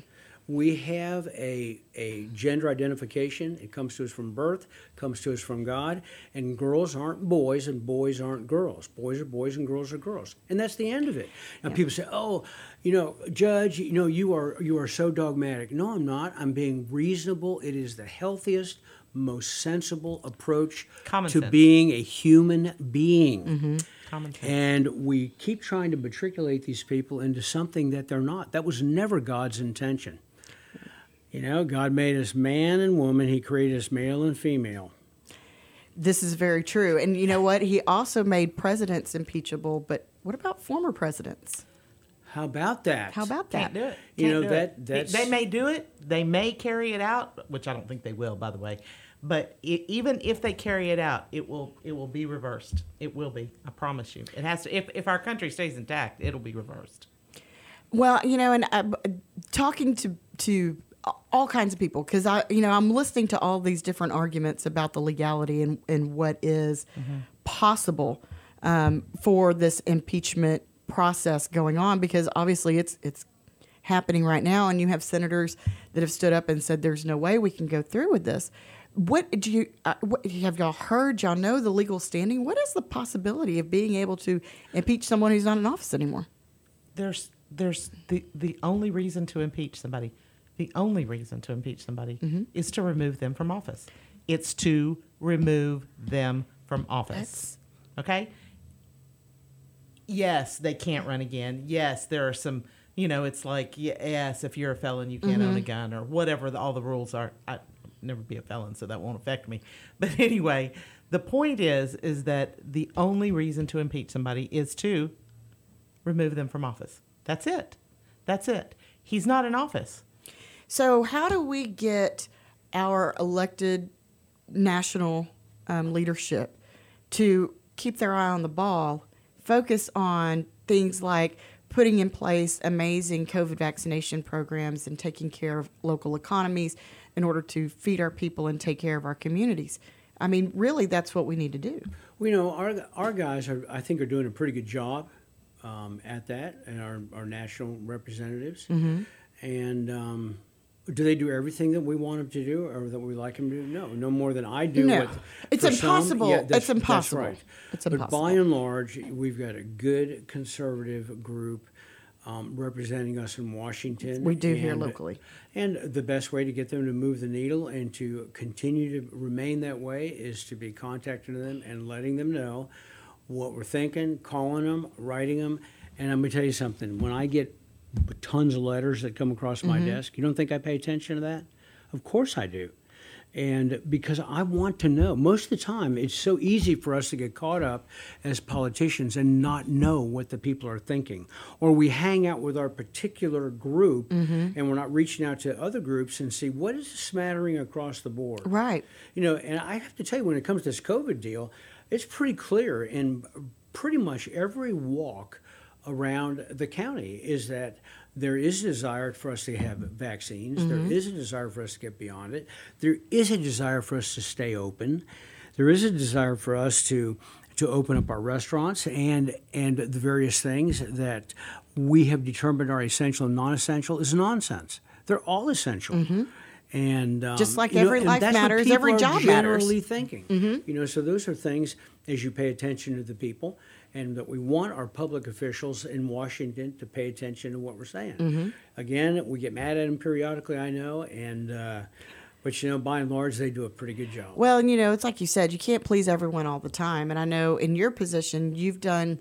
We have a, a gender identification. It comes to us from birth, comes to us from God, and girls aren't boys and boys aren't girls. Boys are boys and girls are girls. And that's the end of it. Now people say, "Oh, you know, judge, you know, you are you are so dogmatic." No, I'm not. I'm being reasonable. It is the healthiest, most sensible approach Common to sense. being a human being. Mm-hmm. Common sense. And we keep trying to matriculate these people into something that they're not. That was never God's intention. You know, God made us man and woman, He created us male and female. This is very true. And you know what? He also made presidents impeachable, but what about former presidents? How about that? How about Can't that? do it. You Can't know, do that- that's- they may do it. They may carry it out, which I don't think they will, by the way. But i even if they carry it out, it will it will be reversed. It will be. I promise you. It has to. If if our country stays intact, it'll be reversed. Well, you know, and uh, talking to to all kinds of people because I, you know, I'm listening to all these different arguments about the legality and and what is possible um, for this impeachment process going on because obviously it's it's happening right now, and you have senators that have stood up and said there's no way we can go through with this. What do you uh, what, have y'all heard? Y'all know the legal standing. What is the possibility of being able to impeach someone who's not in office anymore? There's there's the the only reason to impeach somebody, the only reason to impeach somebody is to remove them from office. It's to remove them from office. That's- okay, yes, they can't run again. Yes, there are some, you know, it's like, yes, if you're a felon, you can't own a gun or whatever the, all the rules are. I never be a felon, so that won't affect me. [LAUGHS] But anyway, the point is, is that the only reason to impeach somebody is to remove them from office. That's it. That's it. He's not in office. So, how do we get our elected national um, leadership to keep their eye on the ball, focus on things like putting in place amazing COVID vaccination programs and taking care of local economies in order to feed our people and take care of our communities? I mean, really, that's what we need to do. We know our our guys are I think are doing a pretty good job um, at that, and our our national representatives. Mm-hmm. And um, do they do everything that we want them to do, or that we like them to do? No, no more than I do. No. with- It's for some. impossible. Yeah, that's- It's impossible. That's right. It's impossible. But by and large, we've got a good conservative group. Um, representing us in Washington. We do here locally. And the best way to get them to move the needle and to continue to remain that way is to be contacting them and letting them know what we're thinking, calling them, writing them. And I'm going to tell you something. When I get tons of letters that come across my mm-hmm. desk, you don't think I pay attention to that? Of course I do. And because I want to know, most of the time, it's so easy for us to get caught up as politicians and not know what the people are thinking. Or we hang out with our particular group mm-hmm. and we're not reaching out to other groups and see what is smattering across the board. Right. You know, and I have to tell you, when it comes to this COVID deal, it's pretty clear in pretty much every walk around the county is that there is a desire for us to have vaccines. There mm-hmm. is a desire for us to get beyond it. There is a desire for us to stay open. There is a desire for us to to open up our restaurants and and the various things that we have determined are essential and non-essential is nonsense. They're all essential. Mm-hmm. And um, Just like you know, every life matters, every job matters. generally thinking. Mm-hmm. You know, so those are things as you pay attention to the people, and that we want our public officials in Washington to pay attention to what we're saying. Again, we get mad at them periodically, I know, and uh, but you know, by and large, they do a pretty good job. Well, and you know, it's like you said, you can't please everyone all the time. And I know in your position, you've done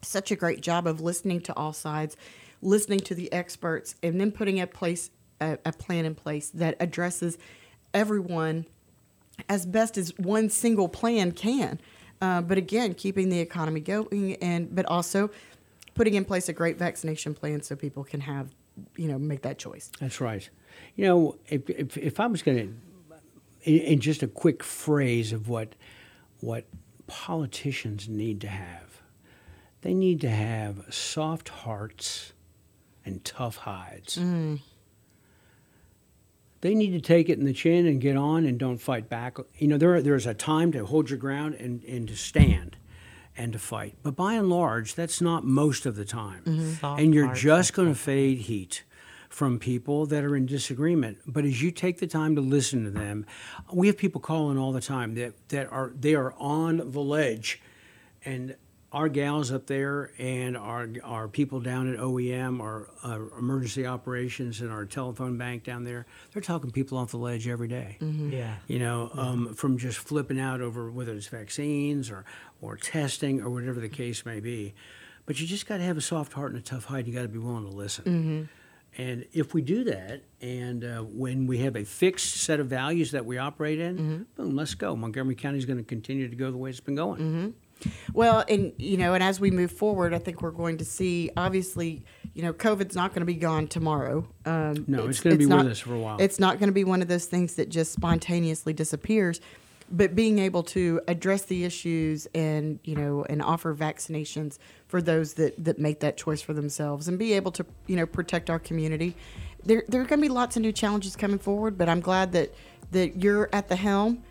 such a great job of listening to all sides, listening to the experts, and then putting a place a, a plan in place that addresses everyone as best as one single plan can. Uh, but again, keeping the economy going, and but also putting in place a great vaccination plan so people can have, you know, make that choice. That's right. You know, if if, if I was going to, in, in just a quick phrase of what what politicians need to have, they need to have soft hearts and tough hides. They need to take it in the chin and get on and don't fight back. You know, there there's a time to hold your ground and, and to stand and to fight. But by and large, that's not most of the time. Soft And you're just going to fade heat from people that are in disagreement. But as you take the time to listen to them, we have people calling all the time that, that are they are on the ledge and our gals up there and our our people down at OEM, our, uh emergency operations, and our telephone bank down there, they're talking people off the ledge every day. Yeah. You know, um, from just flipping out over whether it's vaccines or or testing or whatever the case may be. But you just got to have a soft heart and a tough hide. You got to be willing to listen. And if we do that, and uh, when we have a fixed set of values that we operate in, boom, let's go. Montgomery County is going to continue to go the way it's been going. Well, and you know, and as we move forward, I think we're going to see. Obviously, you know, COVID's not going to be gone tomorrow. Um, No, it's gonna be with us for a while. It's not going to be one of those things that just spontaneously disappears. But being able to address the issues and you know and offer vaccinations for those that that make that choice for themselves and be able to you know protect our community. There there are going to be lots of new challenges coming forward, but I'm glad that that you're at the helm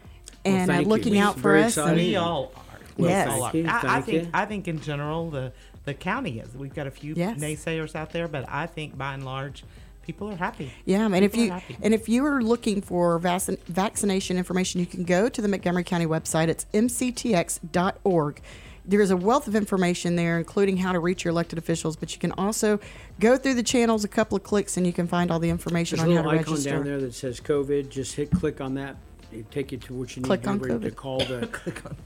and Well, and uh, thank you. looking We- out for very us. And, we all are. Well, Yes. thank you, are. I, I think you. I think in general the the county is. We've got a few Yes. naysayers out there, but I think by and large, people are happy. Yeah, and if People are you happy. and if you are looking for vac- vaccination information, you can go to the Montgomery County website. It's mctx.org. There's a wealth of information there, including how to reach your elected officials. But you can also go through the channels, a couple of clicks, and you can find all the information There's a on how little to icon register. down there that says COVID. Just hit click on that, It'll take you to what you need Click to, on do to COVID. call the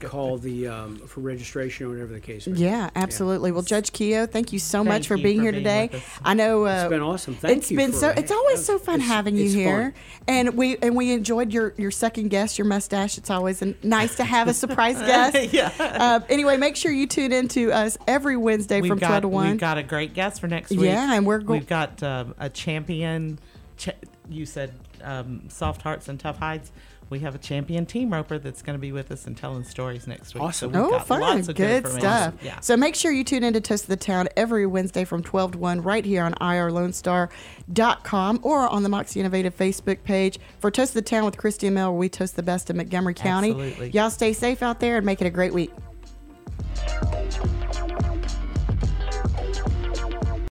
[LAUGHS] call the um, for registration or whatever the case. may be. Yeah, absolutely. Well, Judge Keogh, thank you so Thank much for you being for here being today. with us. I know uh, It's been awesome. Thank it's you been for- so. It's always so fun it's- having you it's here, fun. and we and we enjoyed your your second guest, your mustache. It's always an, nice to have a surprise [LAUGHS] guest. Yeah. Uh, anyway, make sure you tune in to us every Wednesday We've from got, twelve to one. We've got a great guest for next week. Yeah, and we're go- we've got um, a champion. Cha- you said um, soft hearts and tough hides. We have a champion team roper that's going to be with us and telling stories next week. Awesome. So we've Oh, got fun. lots of Good, information. stuff. Yeah. So make sure you tune in to Toast of the Town every Wednesday from 12 to 1 right here on irlonestar.com or on the Moxie Innovative Facebook page. For Toast of the Town with Christy and Mel, where we toast the best of Montgomery County. Absolutely. Y'all stay safe out there and make it a great week.